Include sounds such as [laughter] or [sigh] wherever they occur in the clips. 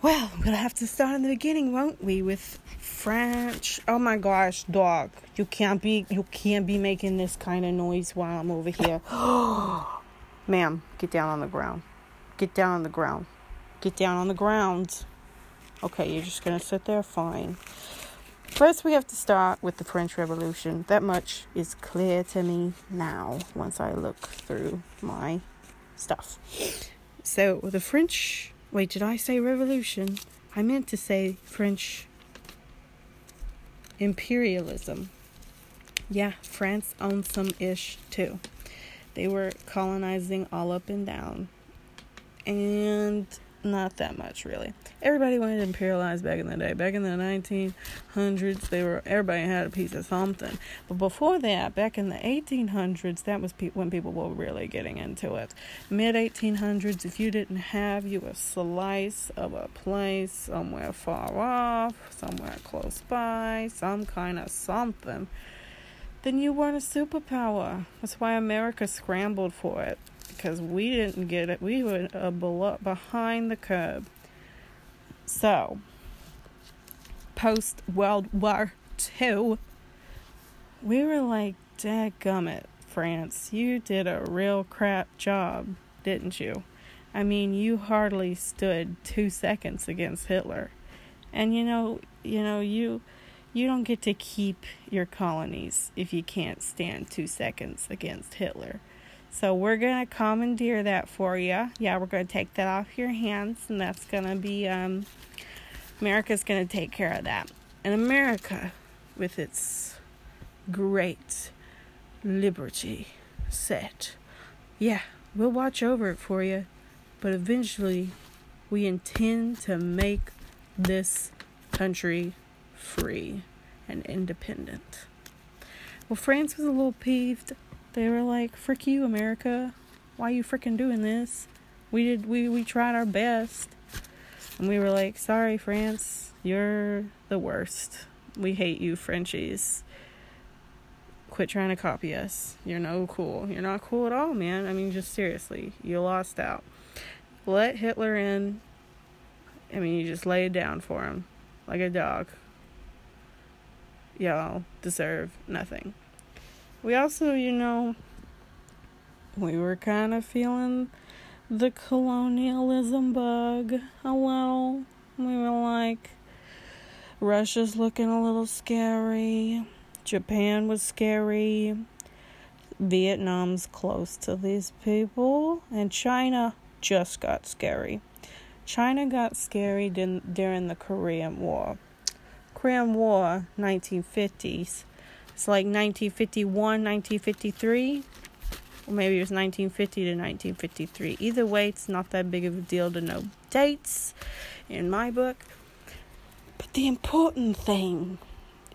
Well, we'll have to start in the beginning, won't we? With French. Oh my gosh, dog! You can't be you can't be making this kind of noise while I'm over here. [gasps] Ma'am, get down on the ground. Get down on the ground. Get down on the ground. Okay, you're just gonna sit there. Fine. First, we have to start with the French Revolution. That much is clear to me now once I look through my stuff. So, the French. Wait, did I say revolution? I meant to say French imperialism. Yeah, France owned some ish too. They were colonizing all up and down. And not that much really. Everybody wanted to imperialize back in the day. Back in the 1900s, they were everybody had a piece of something. But before that, back in the 1800s, that was pe- when people were really getting into it. Mid 1800s, if you didn't have you a slice of a place somewhere far off, somewhere close by, some kind of something, then you weren't a superpower. That's why America scrambled for it because we didn't get it. We were uh, below, behind the curve. So, post World War II, we were like, dadgummit, France, you did a real crap job, didn't you? I mean, you hardly stood two seconds against Hitler. And you know, you know, you you don't get to keep your colonies if you can't stand two seconds against Hitler. So we're going to commandeer that for you. Yeah, we're going to take that off your hands, and that's going to be, um, America's going to take care of that. And America, with its great liberty set, yeah, we'll watch over it for you, but eventually we intend to make this country free and independent. Well, France was a little peeved they were like, "Frick you, America! Why you freaking doing this? We did we we tried our best." And we were like, "Sorry, France, you're the worst. We hate you, Frenchies. Quit trying to copy us. You're no cool. You're not cool at all, man. I mean, just seriously, you lost out. Let Hitler in. I mean, you just lay it down for him like a dog. Y'all deserve nothing." We also, you know, we were kind of feeling the colonialism bug a little. We were like, Russia's looking a little scary. Japan was scary. Vietnam's close to these people. And China just got scary. China got scary during the Korean War. Korean War, 1950s it's like 1951, 1953, or maybe it was 1950 to 1953. Either way, it's not that big of a deal to know dates in my book. But the important thing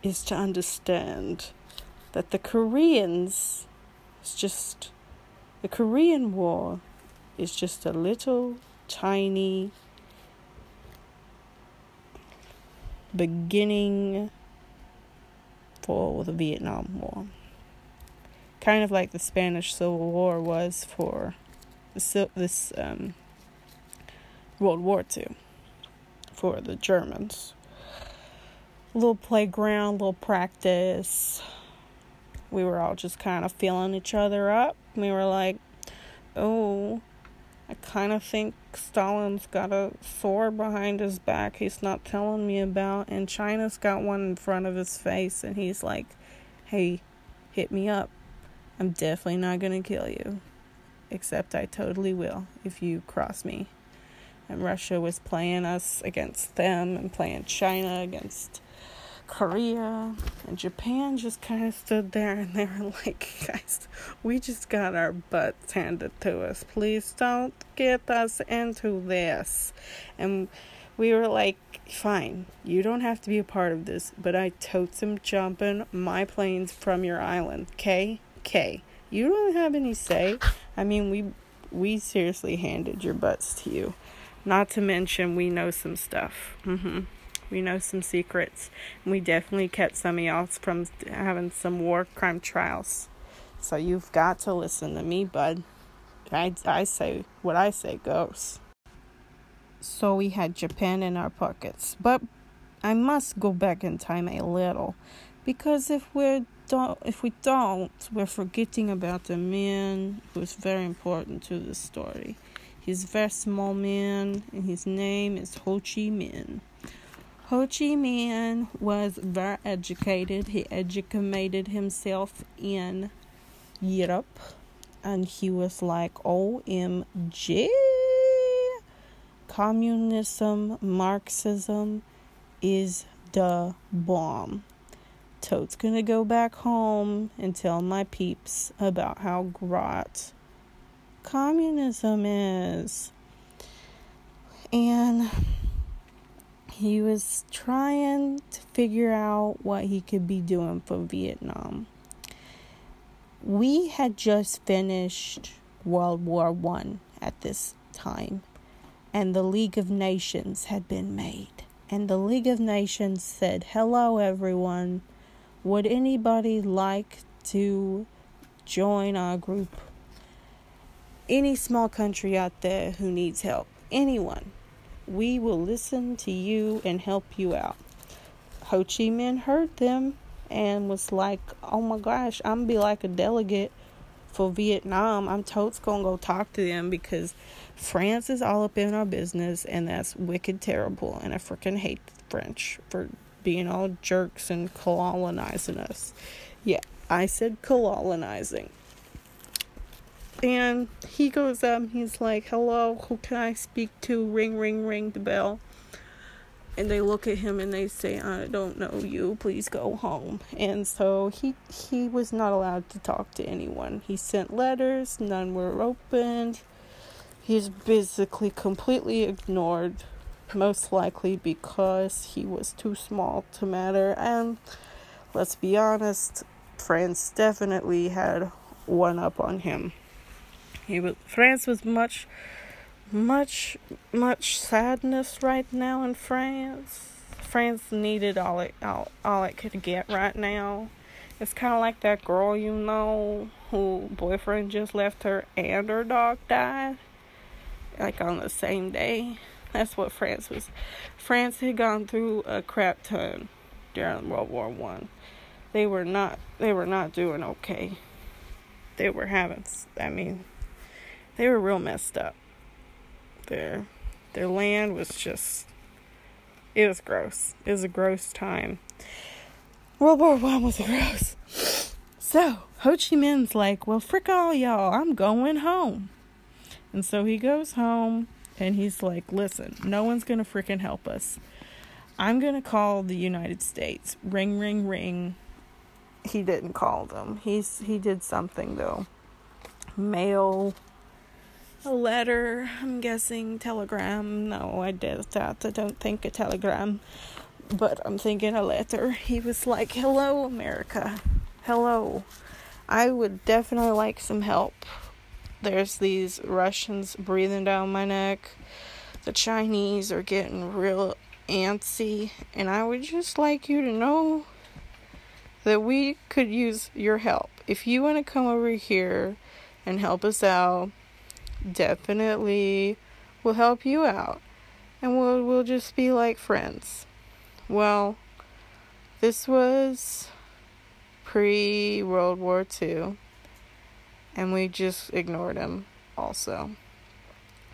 is to understand that the Koreans is just the Korean War is just a little tiny beginning for the Vietnam War. Kind of like the Spanish Civil War was for this um, World War II for the Germans. A little playground, a little practice. We were all just kind of feeling each other up. We were like, oh, I kind of think Stalin's got a sword behind his back he's not telling me about, and China's got one in front of his face, and he's like, hey, hit me up. I'm definitely not gonna kill you. Except I totally will if you cross me. And Russia was playing us against them and playing China against Korea and Japan just kind of stood there and they were [laughs] like, guys, we just got our butts handed to us. Please don't get us into this. And we were like, fine, you don't have to be a part of this, but I totes am jumping my planes from your island. K? K. You don't have any say. I mean, we we seriously handed your butts to you. Not to mention, we know some stuff. Mm-hmm. We know some secrets. And we definitely kept some of y'all from having some war crime trials. So you've got to listen to me, bud. I, I say what I say goes. so we had Japan in our pockets. But I must go back in time a little because if we don't if we don't we're forgetting about the man who's very important to the story. He's a very small man and his name is Ho Chi Minh. Ho Chi Minh was very educated. He educated himself in Europe and he was like OMG communism, Marxism is the bomb. Toad's gonna go back home and tell my peeps about how great communism is. And he was trying to figure out what he could be doing for Vietnam. We had just finished World War One at this time, and the League of Nations had been made. And the League of Nations said, Hello, everyone. Would anybody like to join our group? Any small country out there who needs help, anyone, we will listen to you and help you out. Ho Chi Minh heard them and was like, "Oh my gosh, I'm gonna be like a delegate for Vietnam. I'm totes gonna go talk to them because France is all up in our business, and that's wicked terrible. And I freaking hate the French for being all jerks and colonizing us. Yeah, I said colonizing. And he goes up, he's like, Hello, who can I speak to? Ring, ring, ring the bell. And they look at him and they say i don't know you. Please go home. And so he he was not allowed to talk to anyone. He sent letters. None were opened. He's basically completely ignored most likely because he was too small to matter. And let's be honest france definitely had one up on him he was france was much much much sadness right now in France. France needed all it all, all it could get right now. It's kind of like that girl you know who boyfriend just left her and her dog died like on the same day. That's what France was. France had gone through a crap ton during World War One. They were not they were not doing okay. They were having I mean they were real messed up their their land was just it was gross. It was a gross time. World War One was gross. So Ho Chi Minh's like, well, frick all y'all, I'm going home. And so he goes home and he's like, listen, no one's gonna freaking help us. I'm gonna call the United States. Ring, ring, ring. He didn't call them. He's he did something though. Mail a letter. I'm guessing telegram. No, I did that. I don't think a telegram, but I'm thinking a letter. He was like, "Hello, America. Hello. I would definitely like some help. There's these Russians breathing down my neck. The Chinese are getting real antsy, and I would just like you to know that we could use your help. If you want to come over here and help us out." Definitely will help you out and we'll we'll just be like friends. Well, this was pre World War II and we just ignored him also.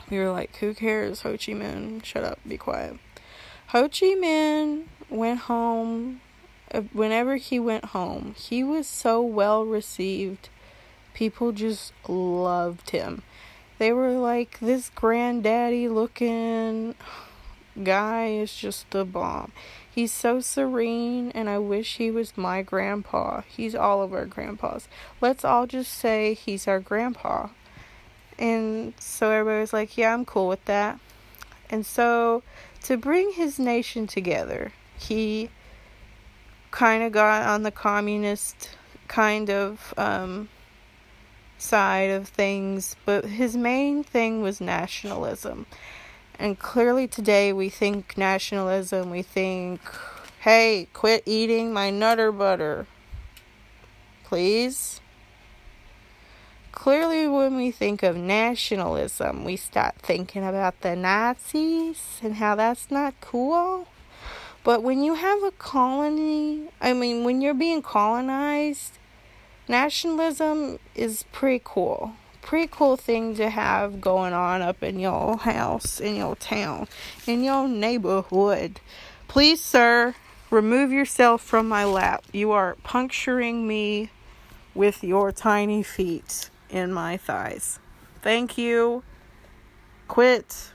We were like, who cares, Ho Chi Minh? Shut up, be quiet. Ho Chi Minh went home. Uh, whenever he went home, he was so well received. People just loved him they were like, this granddaddy looking guy is just the bomb. He's so serene, and I wish he was my grandpa. He's all of our grandpas. Let's all just say he's our grandpa. And so everybody was like, yeah, I'm cool with that. And so to bring his nation together, he kind of got on the communist kind of um, side of things, but his main thing was nationalism. And clearly today we think nationalism, we think, hey, quit eating my nutter butter. Please? clearly, when we think of nationalism, we start thinking about the Nazis and how that's not cool. But when you have a colony, I mean, when you're being colonized, nationalism is pretty cool. Pretty cool thing to have going on up in your house, in your town, in your neighborhood. Please, sir, remove yourself from my lap. You are puncturing me with your tiny feet in my thighs. Thank you. Quit.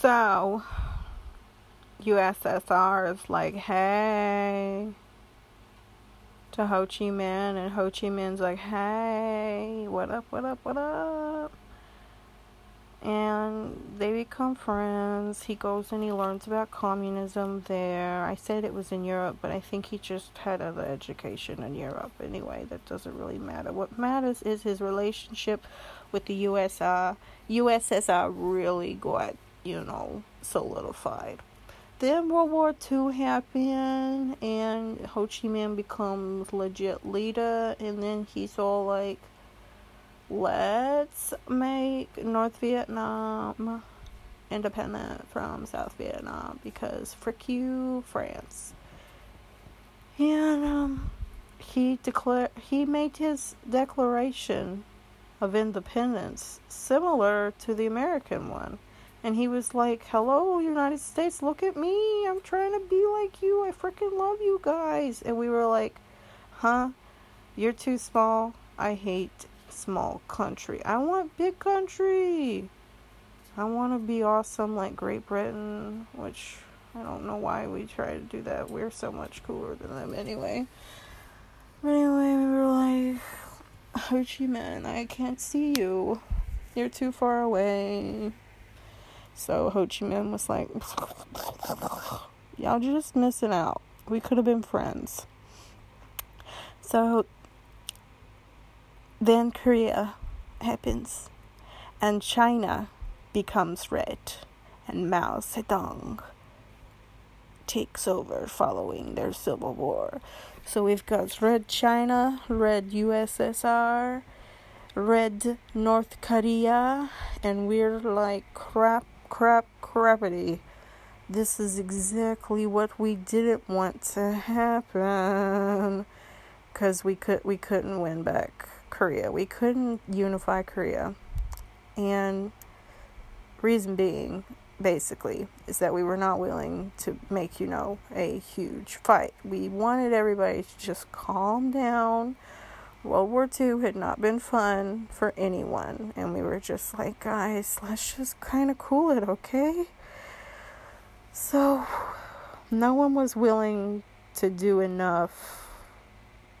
So, USSR is like, hey, to Ho Chi Minh, and Ho Chi Minh's like, hey, what up, what up, what up? And they become friends. He goes and he learns about communism there. I said it was in Europe, but I think he just had other education in Europe anyway. That doesn't really matter. What matters is his relationship with the USSR. USSR really got, you know, solidified then World War II happened, and Ho Chi Minh becomes legit leader, and then he's all like, "Let's make North Vietnam independent from South Vietnam because frick you, France." And um, he declared he made his declaration of independence similar to the American one and he was like, Hello, United States, look at me. I'm trying to be like you. I freaking love you guys. And we were like, Huh? You're too small. I hate small country. I want big country. I want to be awesome like Great Britain, which I don't know why we try to do that. We're so much cooler than them anyway. But anyway, we were like, Ho Chi Minh, I can't see you. You're too far away. So Ho Chi Minh was like, Y'all just missing out. We could have been friends. So then Korea happens and China becomes red and Mao Zedong takes over following their civil war. So we've got red China, red USSR, red North Korea, and we're like crap crap, crappity. This is exactly what we didn't want to happen. Cause we could we couldn't win back Korea. We couldn't unify Korea. And reason being, basically, is that we were not willing to make, you know, a huge fight. We wanted everybody to just calm down World War II had not been fun for anyone, and we were just like, guys, let's just kind of cool it, okay? So, no one was willing to do enough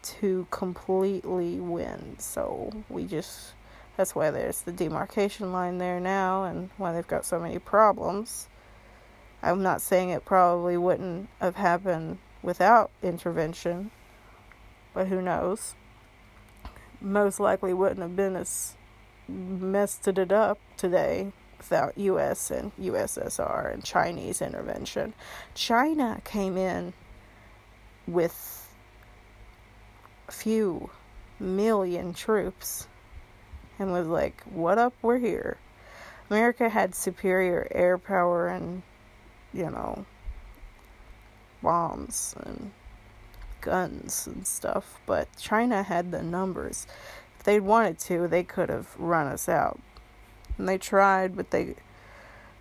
to completely win, so we just that's why there's the demarcation line there now, and why they've got so many problems. I'm not saying it probably wouldn't have happened without intervention, but who knows? Most likely wouldn't have been as messed it up today without US and USSR and Chinese intervention. China came in with a few million troops and was like, What up? We're here. America had superior air power and, you know, bombs and guns and stuff, but China had the numbers. If they wanted to, they could have run us out. And they tried, but they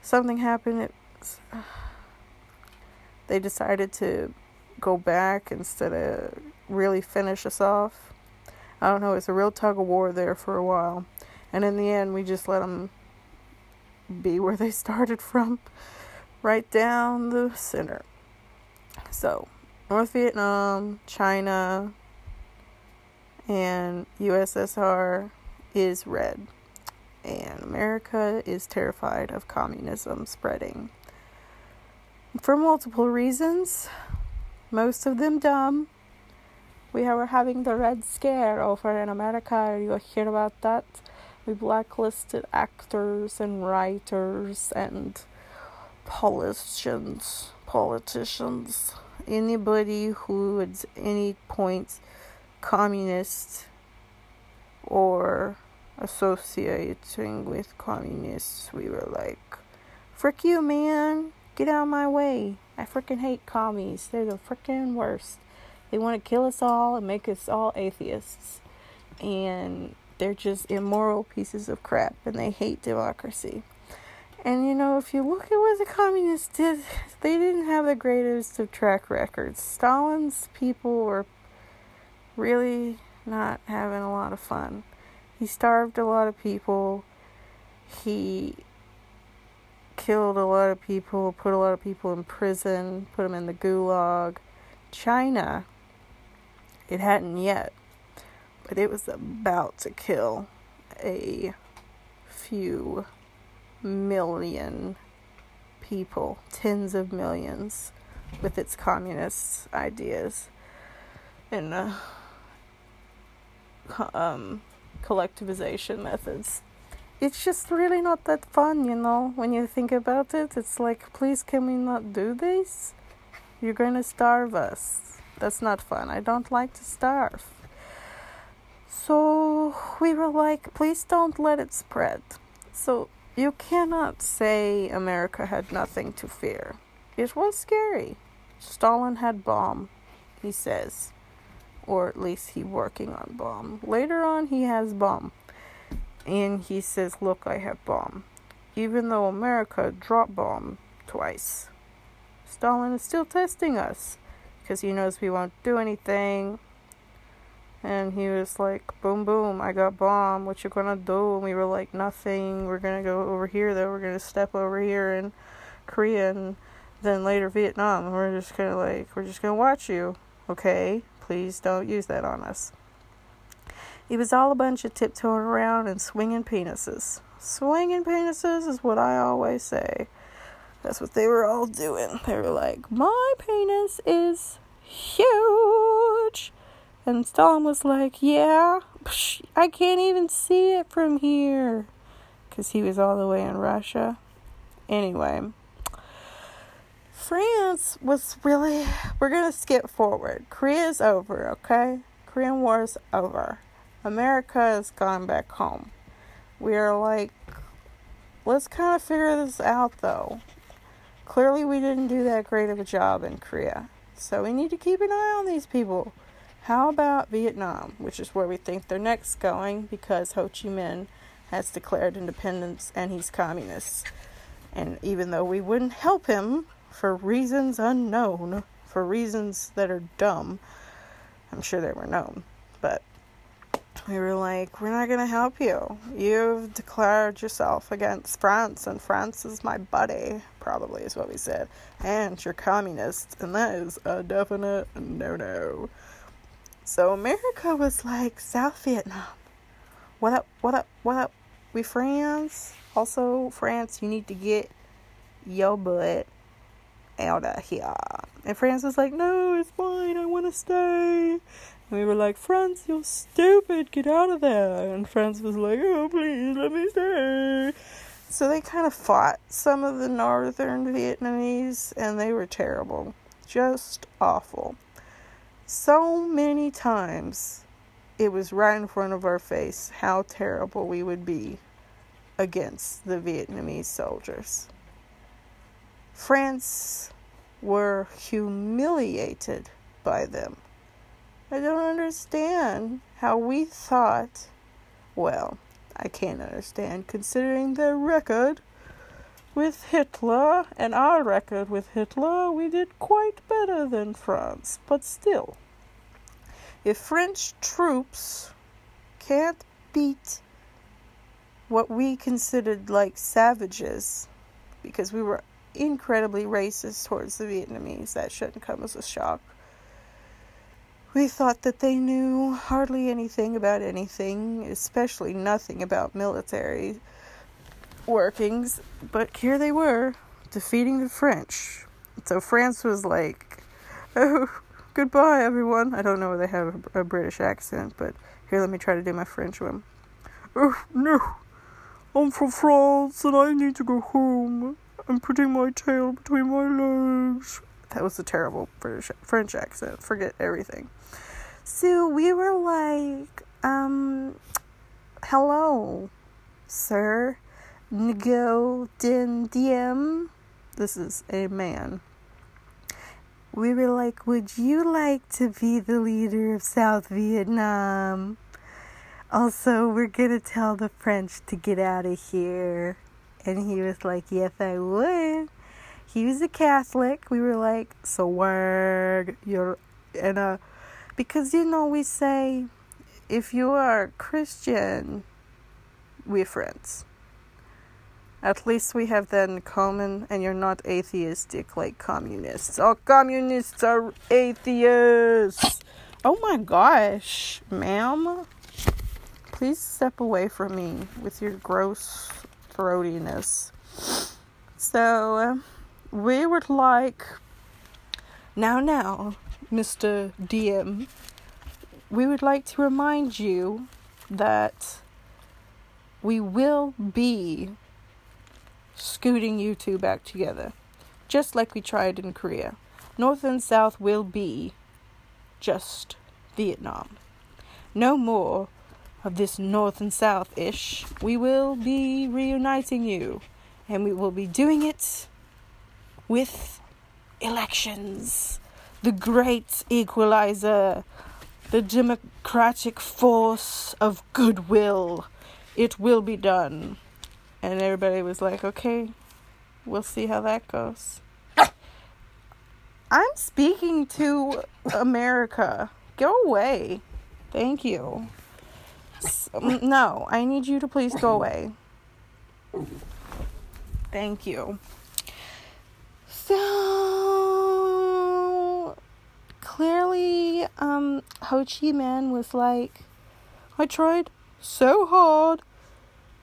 something happened. It, [sighs] they decided to go back instead of really finish us off. I don't know. It's a real tug of war there for a while, and in the end, we just let them be where they [laughs] started from, right down the center. So North Vietnam, China, and USSR is red. And America is terrified of communism spreading. For multiple reasons, most of them dumb. We are having the Red Scare over in America. You hear about that? We blacklisted actors and writers and politicians. Politicians anybody who at any point communist or associating with communists, we were like, frick you, man. Get out of my way. I freaking hate commies. They're the freaking worst. They want to kill us all and make us all atheists. And they're just immoral pieces of crap and they hate democracy. And you know, if you look at what the communists did, they didn't have the greatest of track records. Stalin's people were really not having a lot of fun. He starved a lot of people. He killed a lot of people, put a lot of people in prison, put them in the gulag. China, it hadn't yet, but it was about to kill a few million people, tens of millions, with its communist ideas and uh, um, collectivization methods. It's just really not that fun, you know, when you think about it. It's like, please, can we not do this? You're gonna starve us. That's not fun. I don't like to starve. So we were like, please don't let it spread. So you cannot say America had nothing to fear. It was scary. Stalin had bomb, he says. Or at least he working on bomb. Later on he has bomb. And he says, Look, I have bomb. Even though America dropped bomb twice. Stalin is still testing us. Because he knows we won't do anything and he was like, boom, boom, I got bomb. What you gonna do? And we were like, nothing. We're gonna go over here, though. We're gonna step over here in Korea and then later Vietnam. We're just gonna, like, we're just gonna watch you. Okay? Please don't use that on us. It was all a bunch of tiptoeing around and swinging penises. Swinging penises is what I always say. That's what they were all doing. They were like, my penis is huge. And Stalin was like, Yeah, I can't even see it from here. Because he was all the way in Russia. Anyway, France was really. We're going to skip forward. Korea's over, okay? Korean War is over. America has gone back home. We are like, let's kind of figure this out though. Clearly, we didn't do that great of a job in Korea. So we need to keep an eye on these people. How about Vietnam, which is where we think they're next going because Ho Chi Minh has declared independence and he's communist. And even though we wouldn't help him for reasons unknown, for reasons that are dumb, I'm sure they were known, but we were like, we're not going to help you. You've declared yourself against France, and France is my buddy, probably is what we said. And you're communist, and that is a definite no no. So America was like, South Vietnam. What up, what up, what up? We friends. Also, France, you need to get your butt out of here. And France was like, no, it's fine. I want to stay. And we were like, France, you're stupid. Get out of there. And France was like, oh, please, let me stay. So they kind of fought some of the northern Vietnamese, and they were terrible. Just awful so many times it was right in front of our face how terrible we would be against the Vietnamese soldiers. France were humiliated by them. I don't understand how we thought, well, I can't understand considering their record with Hitler and our record with Hitler, we did quite better than France. But still, if French troops can't beat what we considered like savages, because we were incredibly racist towards the Vietnamese, that shouldn't come as a shock. We thought that they knew hardly anything about anything, especially nothing about military workings, but here they were, defeating the French. So France was like, oh, goodbye, everyone. I don't know if they have a, a British accent, but here, let me try to do my French one. Oh, no, I'm from France and I need to go home. I'm putting my tail between my legs. That was a terrible British French accent. Forget everything. So we were like, um, hello, sir. Ngo Dinh Diem. This is a man. We were like, Would you like to be the leader of South Vietnam? Also, we're gonna tell the French to get out of here. And he was like, Yes, I would. He was a Catholic. We were like, Swag, you're, and uh, because you know, we say, if you are Christian, we're friends. At least we have that in common, and you're not atheistic like communists. All communists are atheists. Oh my gosh, ma'am. Please step away from me with your gross throatiness. So, we would like. Now, now, Mr. Diem, we would like to remind you that we will be scooting you two back together, just like we tried in Korea. North and South will be just Vietnam. No more of this North and South ish. We will be reuniting you, and we will be doing it with elections. The great equalizer, the democratic force of goodwill. It will be done. And everybody was like, okay, we'll see how that goes. I'm speaking to America. Go away. Thank you. No, I need you to please go away. Thank you. So clearly, um, Ho Chi Minh was like, I tried so hard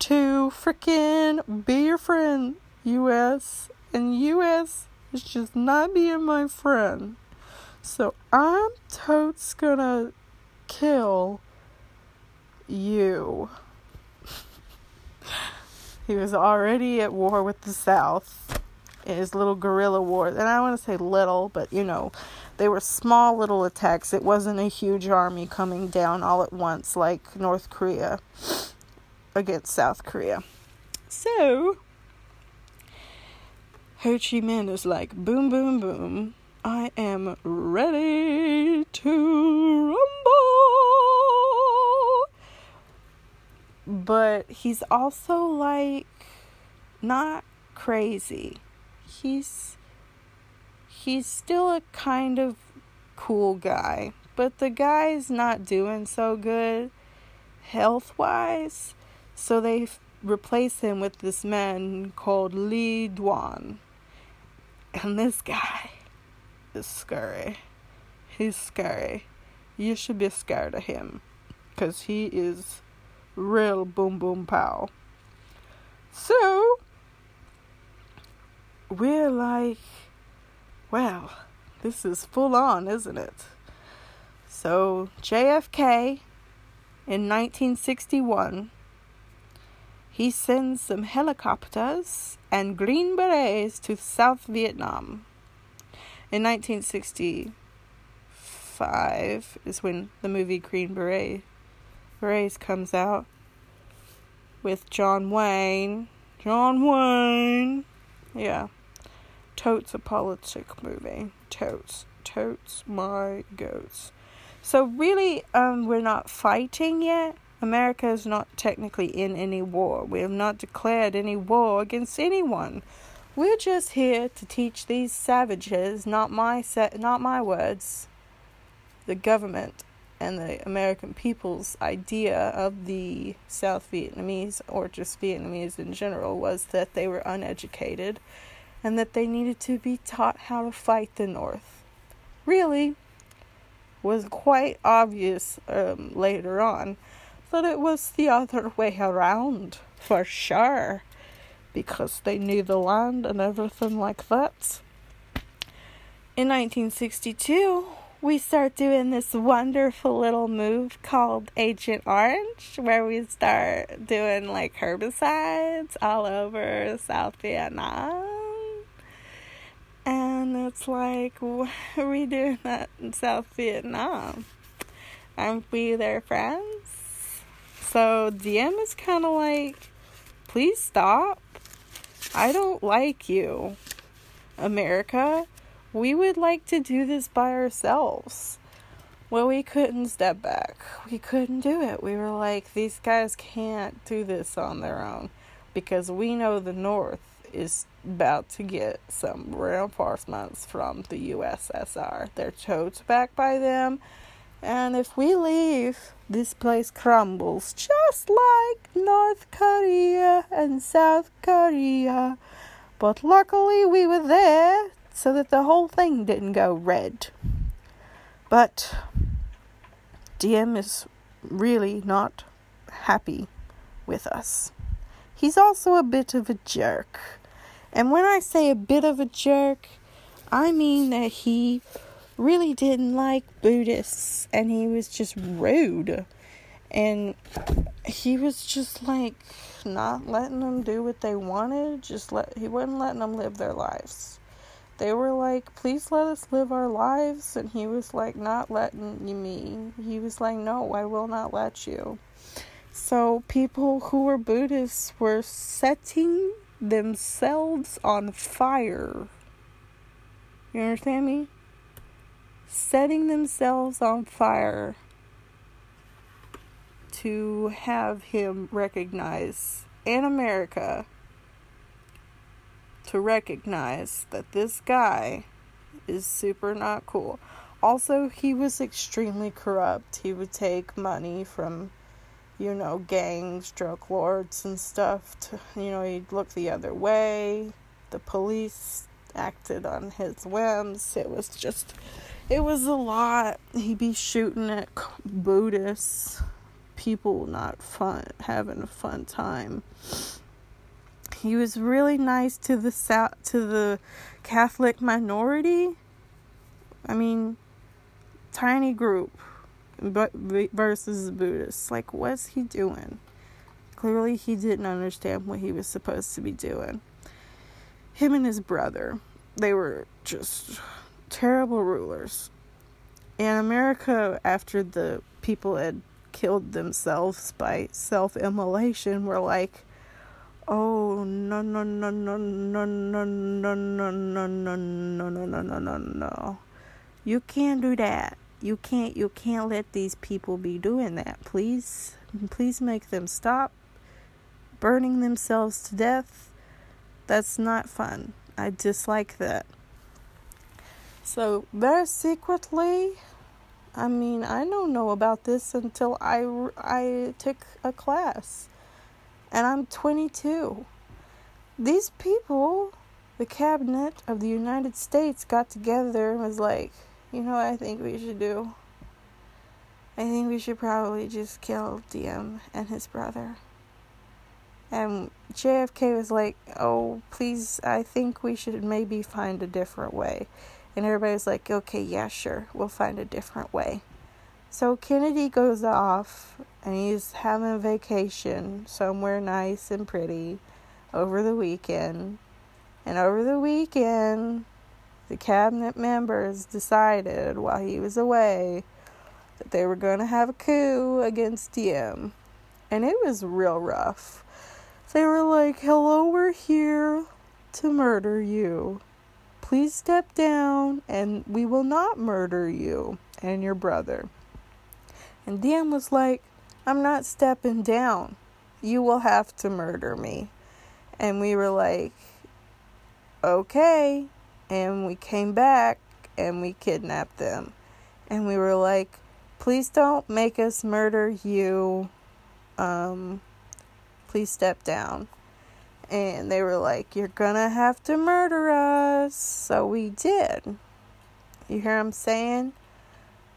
to freaking be your friend, US. And US is just not being my friend. So I'm totes gonna kill you. [laughs] he was already at war with the South. in His little guerrilla war. And I want to say little, but you know, they were small little attacks. It wasn't a huge army coming down all at once like North Korea against South Korea. So, Ho Chi Minh is like, boom, boom, boom. I am ready to rumble. But he's also like not crazy. He's he's still a kind of cool guy, but the guy's not doing so good health wise. So they f- replace him with this man called Le Duan. And this guy is scary. He's scary. You should be scared of him. Because he is real boom boom pow. So, we're like, well, this is full on, isn't it? So, JFK in 1961 he sends some helicopters and Green Berets to South Vietnam. In 1965 is when the movie Green Beret Berets comes out with John Wayne. John Wayne. Yeah. Totes a politic movie. Totes. Totes my goats. So really, um, we're not fighting yet America is not technically in any war. We have not declared any war against anyone. We're just here to teach these savages, not my set, not my words, the government and the American people's idea of the South Vietnamese or just Vietnamese in general was that they were uneducated and that they needed to be taught how to fight the North. Really was quite obvious um, later on that it was the other way around, for sure, because they knew the land and everything like that. In 1962, we start doing this wonderful little move called Agent Orange, where we start doing like herbicides all over South Vietnam. And it's like, why [laughs] are we doing that in South Vietnam? Aren't we their friends? So Diem is kind of like, please stop. I don't like you, America. We would like to do this by ourselves. Well, we couldn't step back. We couldn't do it. We were like, these guys can't do this on their own because we know the North is about to get some reinforcements from the USSR. They're totes back by them. And if we leave, this place crumbles just like North Korea and South Korea. But luckily, we were there so that the whole thing didn't go red. But Diem is really not happy with us. He's also a bit of a jerk. And when I say a bit of a jerk, I mean that he really didn't like Buddhists and he was just rude. And he was just like not letting them do what they wanted, just let he wasn't letting them live their lives. They were like, "Please let us live our lives." And he was like not letting me. He was like, "No, I will not let you." So people who were Buddhists were setting themselves on fire. You understand me? Setting themselves on fire to have him recognize in America to recognize that this guy is super not cool. Also, he was extremely corrupt. He would take money from you know, gangs, drug lords, and stuff. To, you know, he'd look the other way. The police acted on his whims. It was just, it was a lot. He'd be shooting at Buddhists, people not fun, having a fun time. He was really nice to the South, to the Catholic minority. I mean, tiny group but versus Buddhists. Like, what's he doing? Clearly, he didn't understand what he was supposed to be doing. Him and his brother, they were just terrible rulers. And America, after the people had killed themselves by self immolation, were like, oh, no, no, no, no, no, no, no, no, no, no, no, no, no, no, no, no. You can't do that you can't you can't let these people be doing that please please make them stop burning themselves to death that's not fun i dislike that so very secretly i mean i don't know about this until i i took a class and i'm 22 these people the cabinet of the united states got together and was like you know what I think we should do? I think we should probably just kill Diem and his brother. And JFK was like, oh, please, I think we should maybe find a different way. And everybody's like, okay, yeah, sure, we'll find a different way. So Kennedy goes off and he's having a vacation somewhere nice and pretty over the weekend. And over the weekend, the cabinet members decided while he was away that they were going to have a coup against Diem. And it was real rough. They were like, Hello, we're here to murder you. Please step down and we will not murder you and your brother. And Dan was like, I'm not stepping down. You will have to murder me. And we were like, okay and we came back and we kidnapped them. And we were like, please don't make us murder you. Um, please step down. And they were like, you're gonna have to murder us. So we did. You hear I'm saying?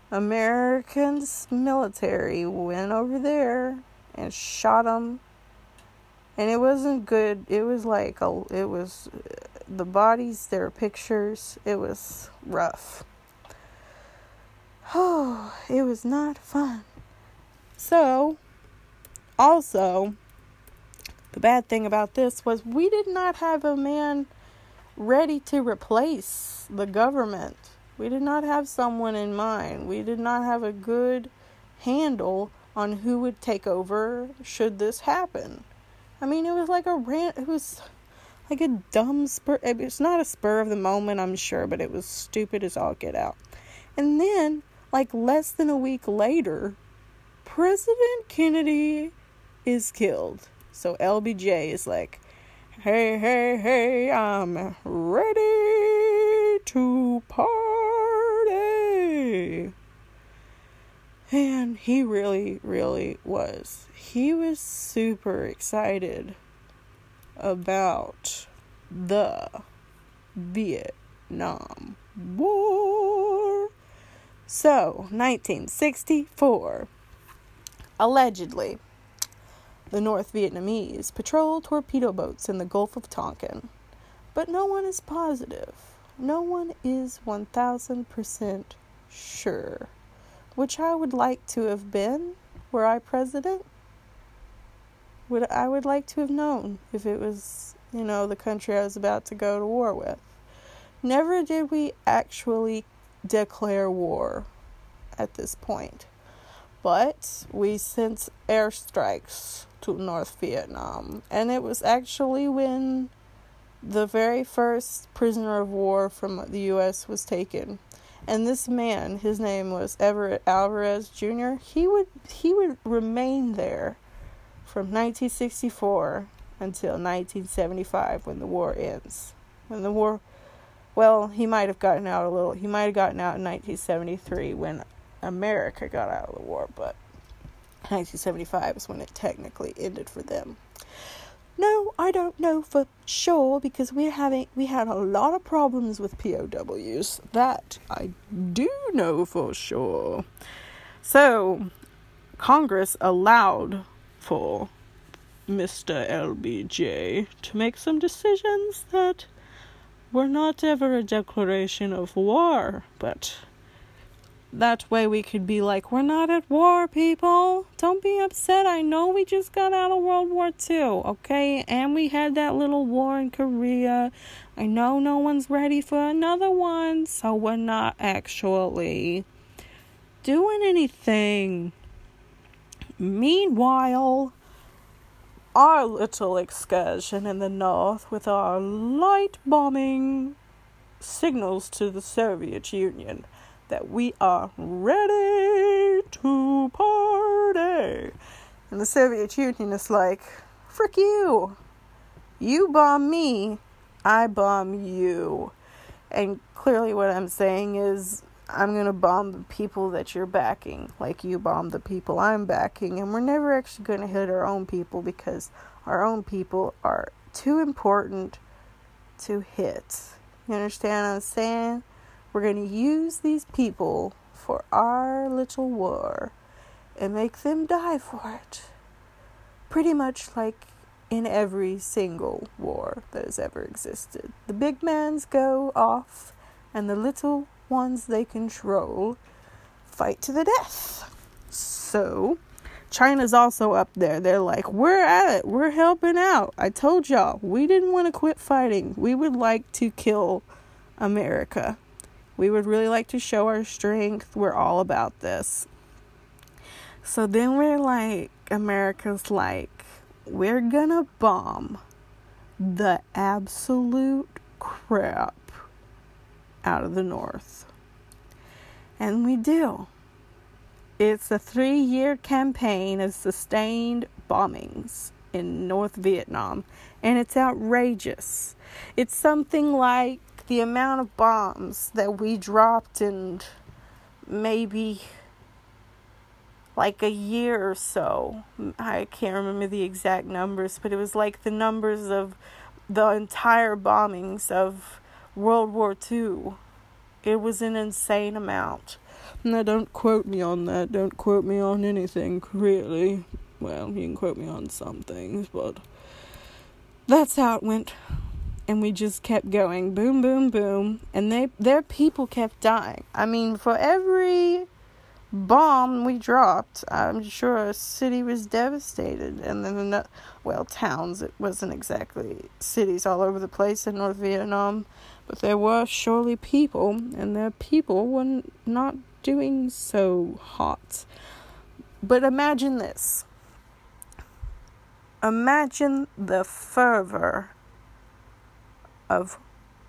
Americans military went over there and shot them and it wasn't good it was like a it was the bodies, their pictures. It was rough. Oh, [sighs] it was not fun. So, also, the bad thing about this was we did not have a man ready to replace the government. We did not have someone in mind. We did not have a good handle on who would take over should this happen. I mean, it was like a rant. It was like a dumb spur. It's not a spur of the moment, I'm sure, but it was stupid as all get out. And then, like less than a week later, President Kennedy is killed. So LBJ is like, hey, hey, hey, I'm ready to party. And he really, really was. He was super excited about the Vietnam War. So, 1964. Allegedly, the North Vietnamese patrol torpedo boats in the Gulf of Tonkin. But no one is positive. No one is 1000% sure. Which I would like to have been were I president. Would I would like to have known if it was, you know, the country I was about to go to war with. Never did we actually declare war at this point. But we sent airstrikes to North Vietnam. And it was actually when the very first prisoner of war from the U.S. was taken. And this man, his name was Everett Alvarez Jr. He would he would remain there from 1964 until 1975 when the war ends. When the war, well, he might have gotten out a little. He might have gotten out in 1973 when America got out of the war, but 1975 is when it technically ended for them. No, I don't know for sure because we're having we had a lot of problems with POWs. That I do know for sure. So, Congress allowed for Mr. LBJ to make some decisions that were not ever a declaration of war, but that way we could be like, we're not at war, people. Don't be upset. I know we just got out of World War II, okay? And we had that little war in Korea. I know no one's ready for another one, so we're not actually doing anything. Meanwhile, our little excursion in the north with our light bombing signals to the Soviet Union that we are ready to party. And the Soviet Union is like, frick you. You bomb me, I bomb you. And clearly, what I'm saying is, I'm going to bomb the people that you're backing, like you bomb the people I'm backing. And we're never actually going to hit our own people because our own people are too important to hit. You understand what I'm saying? We're going to use these people for our little war and make them die for it. Pretty much like in every single war that has ever existed. The big mans go off, and the little ones they control fight to the death. So, China's also up there. They're like, we're at it. We're helping out. I told y'all, we didn't want to quit fighting. We would like to kill America. We would really like to show our strength. We're all about this. So then we're like, America's like, we're gonna bomb the absolute crap out of the North. And we do. It's a three year campaign of sustained bombings in North Vietnam, and it's outrageous. It's something like the amount of bombs that we dropped in maybe like a year or so. I can't remember the exact numbers, but it was like the numbers of the entire bombings of World War II. It was an insane amount. Now, don't quote me on that. Don't quote me on anything, really. Well, you can quote me on some things, but that's how it went and we just kept going boom boom boom and they their people kept dying i mean for every bomb we dropped i'm sure a city was devastated and then the, well towns it wasn't exactly cities all over the place in north vietnam but there were surely people and their people were not doing so hot But imagine this. Imagine the fervor of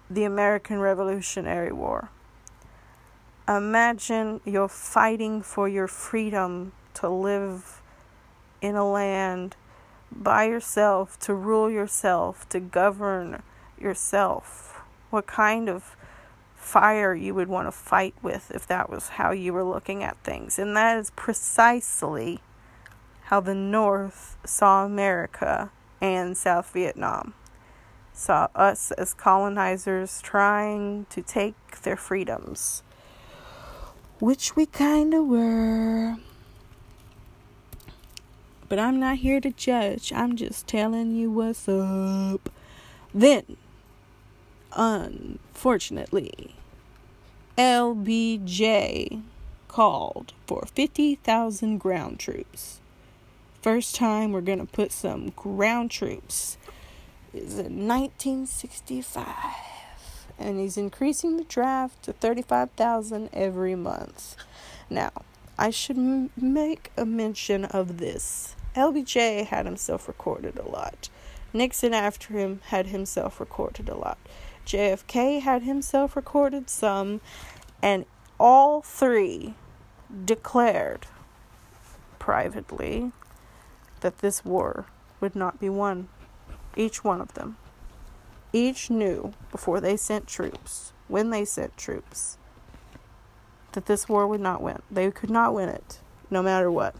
the American Revolutionary War. Imagine you're fighting for your freedom to live in a land by yourself, to rule yourself, to govern yourself. What kind of fire you would want to fight with if that was how you were looking at things. And that is precisely how the North saw America and South Vietnam. Saw us as colonizers trying to take their freedoms, which we kind of were. But I'm not here to judge, I'm just telling you what's up. Then, unfortunately, LBJ called for 50,000 ground troops. First time we're going to put some ground troops is in 1965. And he's increasing the draft to 35,000 every month. Now, I should m- make a mention of this. LBJ had himself recorded a lot. Nixon, after him, had himself recorded a lot. JFK had himself recorded some, and all three declared privately that this war would not be won. Each one of them. Each knew before they sent troops, when they sent troops, that this war would not win. They could not win it, no matter what.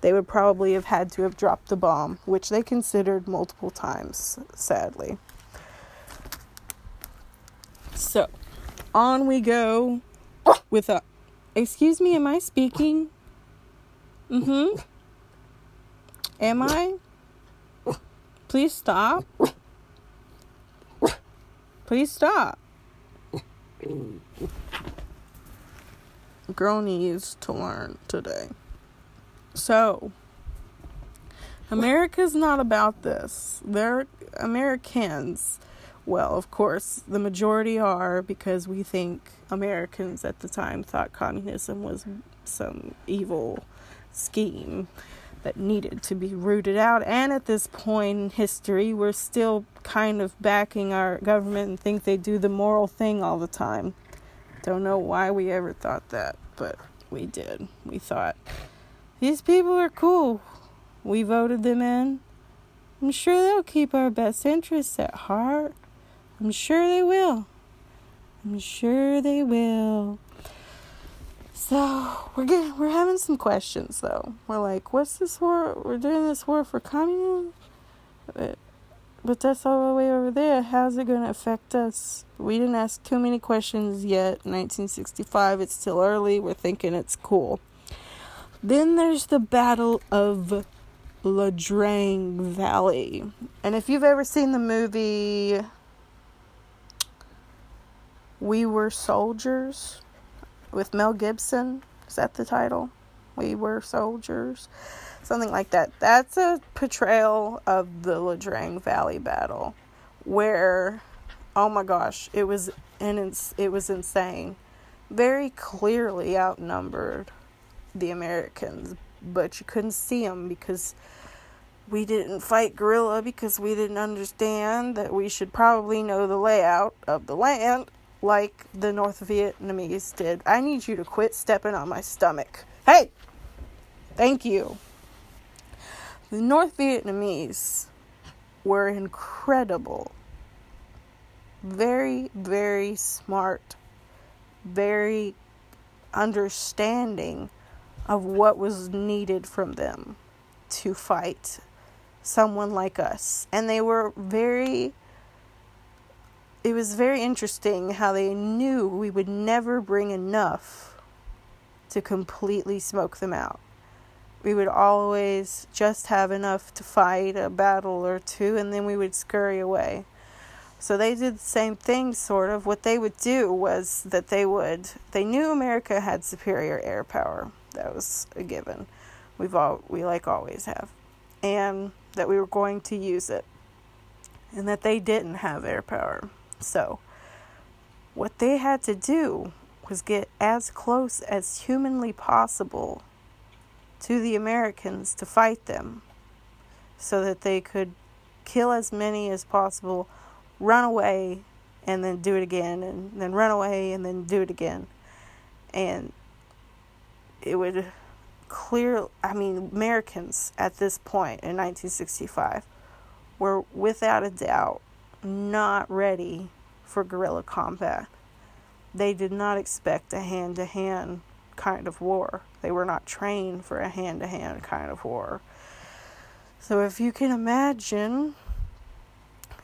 They would probably have had to have dropped the bomb, which they considered multiple times, sadly. So, on we go with a. Excuse me, am I speaking? Mm hmm. Am I? Please stop. Please stop. Girl needs to learn today. So, America's not about this. They're Americans well, of course, the majority are because we think Americans at the time thought communism was some evil scheme that needed to be rooted out. And at this point in history, we're still kind of backing our government and think they do the moral thing all the time. Don't know why we ever thought that, but we did. We thought these people are cool. We voted them in. I'm sure they'll keep our best interests at heart. I'm sure they will. I'm sure they will. So we're getting we're having some questions though. We're like, what's this war? We're doing this war for communism, but, but that's all the way over there. How's it going to affect us? We didn't ask too many questions yet. 1965. It's still early. We're thinking it's cool. Then there's the Battle of La Drang Valley, and if you've ever seen the movie we Were Soldiers with Mel Gibson. Is that the title? We Were Soldiers. Something like that. That's a portrayal of the La Drang Valley battle where oh my gosh, it was and it was insane. Very clearly outnumbered the Americans, but you couldn't see them because we didn't fight guerrilla because we didn't understand that we should probably know the layout of the land like the North Vietnamese did. I need you to quit stepping on my stomach. Hey! Thank you. The North Vietnamese were incredible. Very, very smart. Very understanding of what was needed from them to fight someone like us. And they were very it was very interesting how they knew we would never bring enough to completely smoke them out. We would always just have enough to fight a battle or two and then we would scurry away. So they did the same thing sort of. What they would do was that they would they knew America had superior air power. That was a given. We've all we like always have. And that we were going to use it. And that they didn't have air power. So, what they had to do was get as close as humanly possible to the Americans to fight them so that they could kill as many as possible, run away, and then do it again, and then run away and then do it again. And it would clear, I mean, Americans at this point in 1965 were without a doubt not ready for guerrilla combat. They did not expect a hand to hand kind of war. They were not trained for a hand to hand kind of war. So if you can imagine,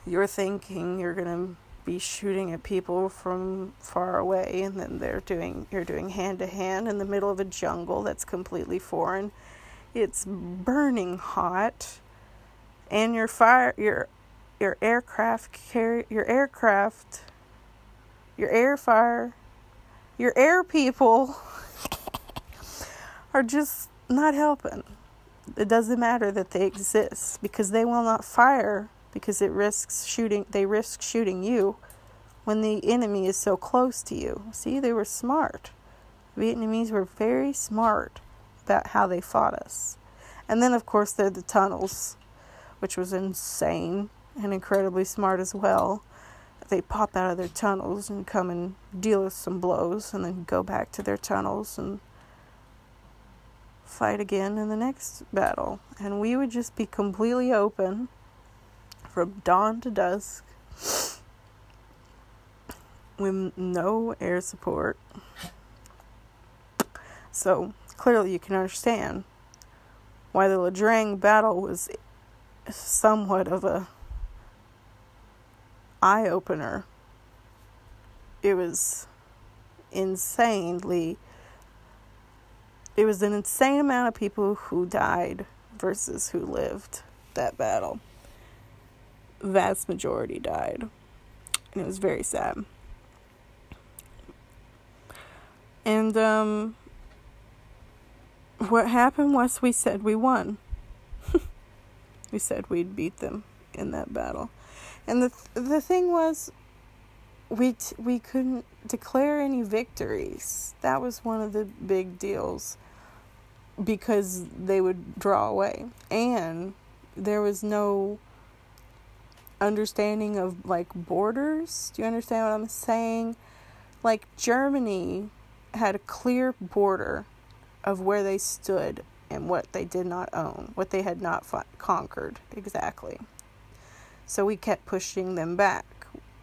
you're thinking you're going to be shooting at people from far away and then they're doing you're doing hand to hand in the middle of a jungle that's completely foreign. It's burning hot and your fire your your aircraft carry your aircraft your air fire your air people [laughs] are just not helping. It doesn't matter that they exist because they will not fire because it risks shooting they risk shooting you when the enemy is so close to you. See, they were smart. Vietnamese were very smart about how they fought us. And then of course there are the tunnels, which was insane and incredibly smart as well. They pop out of their tunnels and come and deal us some blows and then go back to their tunnels and fight again in the next battle. And we would just be completely open from dawn to dusk with no air support. So clearly, you can understand why the Ia Drang battle was somewhat of a eye opener. It was insanely. It was an insane amount of people who died versus who lived that battle vast majority died. And it was very sad. And um, what happened was we said we won. [laughs] we said we'd beat them in that battle. And the th- the thing was we t- we couldn't declare any victories. That was one of the big deals because they would draw away. And there was no understanding of like borders. Do you understand what I'm saying? Like Germany had a clear border of where they stood and what they did not own, what they had not fought, conquered exactly. So we kept pushing them back,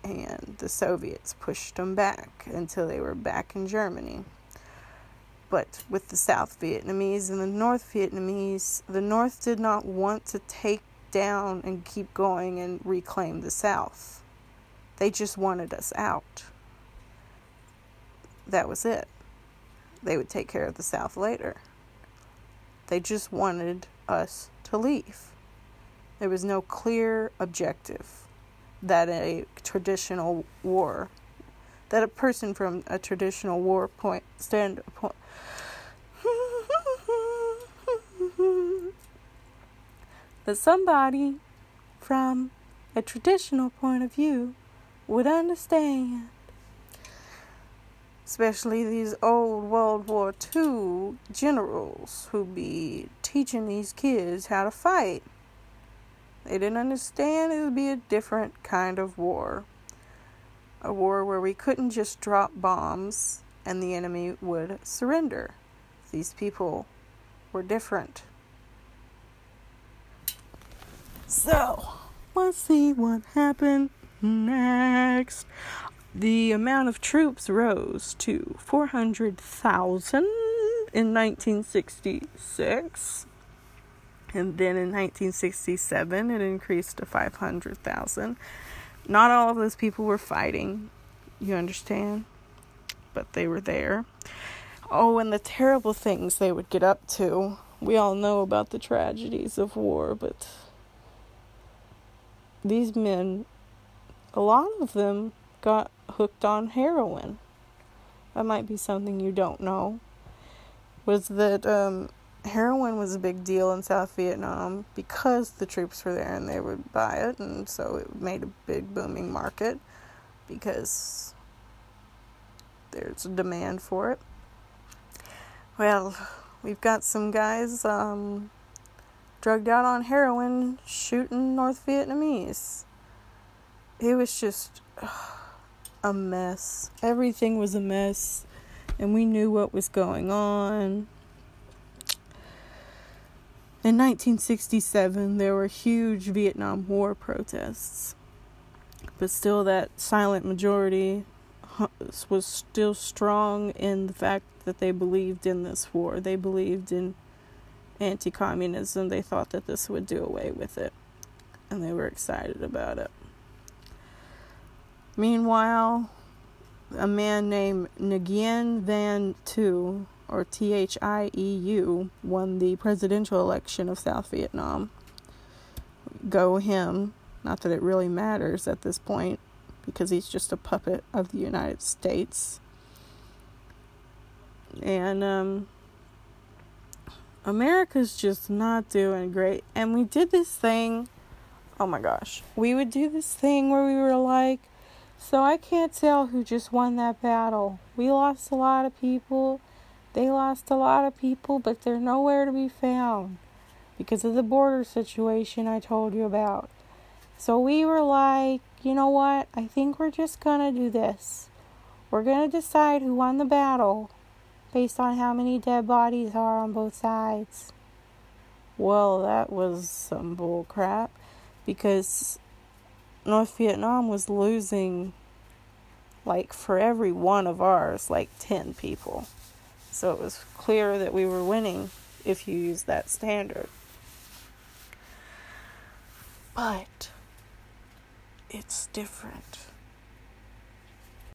and the Soviets pushed them back until they were back in Germany. But with the South Vietnamese and the North Vietnamese, the North did not want to take down and keep going and reclaim the South. They just wanted us out. That was it. They would take care of the South later. They just wanted us to leave. There was no clear objective that a traditional war, that a person from a traditional war point standpoint [laughs] that somebody from a traditional point of view would understand. Especially these old World War II generals who be teaching these kids how to fight. They didn't understand it would be a different kind of war. A war where we couldn't just drop bombs and the enemy would surrender. These people were different. So, let's see what happened next. The amount of troops rose to 400,000 in 1966. And then in 1967, it increased to 500,000. Not all of those people were fighting, you understand? But they were there. Oh, and the terrible things they would get up to. We all know about the tragedies of war, but these men, a lot of them got hooked on heroin. That might be something you don't know. Was that um, heroin was a big deal in South Vietnam because the troops were there and they would buy it, and so it made a big booming market because there's a demand for it. Well, we've got some guys um, drugged out on heroin shooting North Vietnamese. It was just a mess. Everything was a mess, and we knew what was going on. In 1967, there were huge Vietnam War protests, but still, that silent majority was still strong in the fact that they believed in this war. They believed in anti communism. They thought that this would do away with it, and they were excited about it. Meanwhile, a man named Nguyen Van Thieu, or T H I E U, won the presidential election of South Vietnam. Go him. Not that it really matters at this point, because he's just a puppet of the United States. And um, America's just not doing great. And we did this thing. Oh my gosh. We would do this thing where we were like, so I can't tell who just won that battle. We lost a lot of people. They lost a lot of people, but they're nowhere to be found because of the border situation I told you about. So we were like, you know what? I think we're just gonna do this. We're gonna decide who won the battle based on how many dead bodies are on both sides. Well, that was some bull crap because North Vietnam was losing, like, for every one of ours, like 10 people. So it was clear that we were winning if you use that standard. But it's different.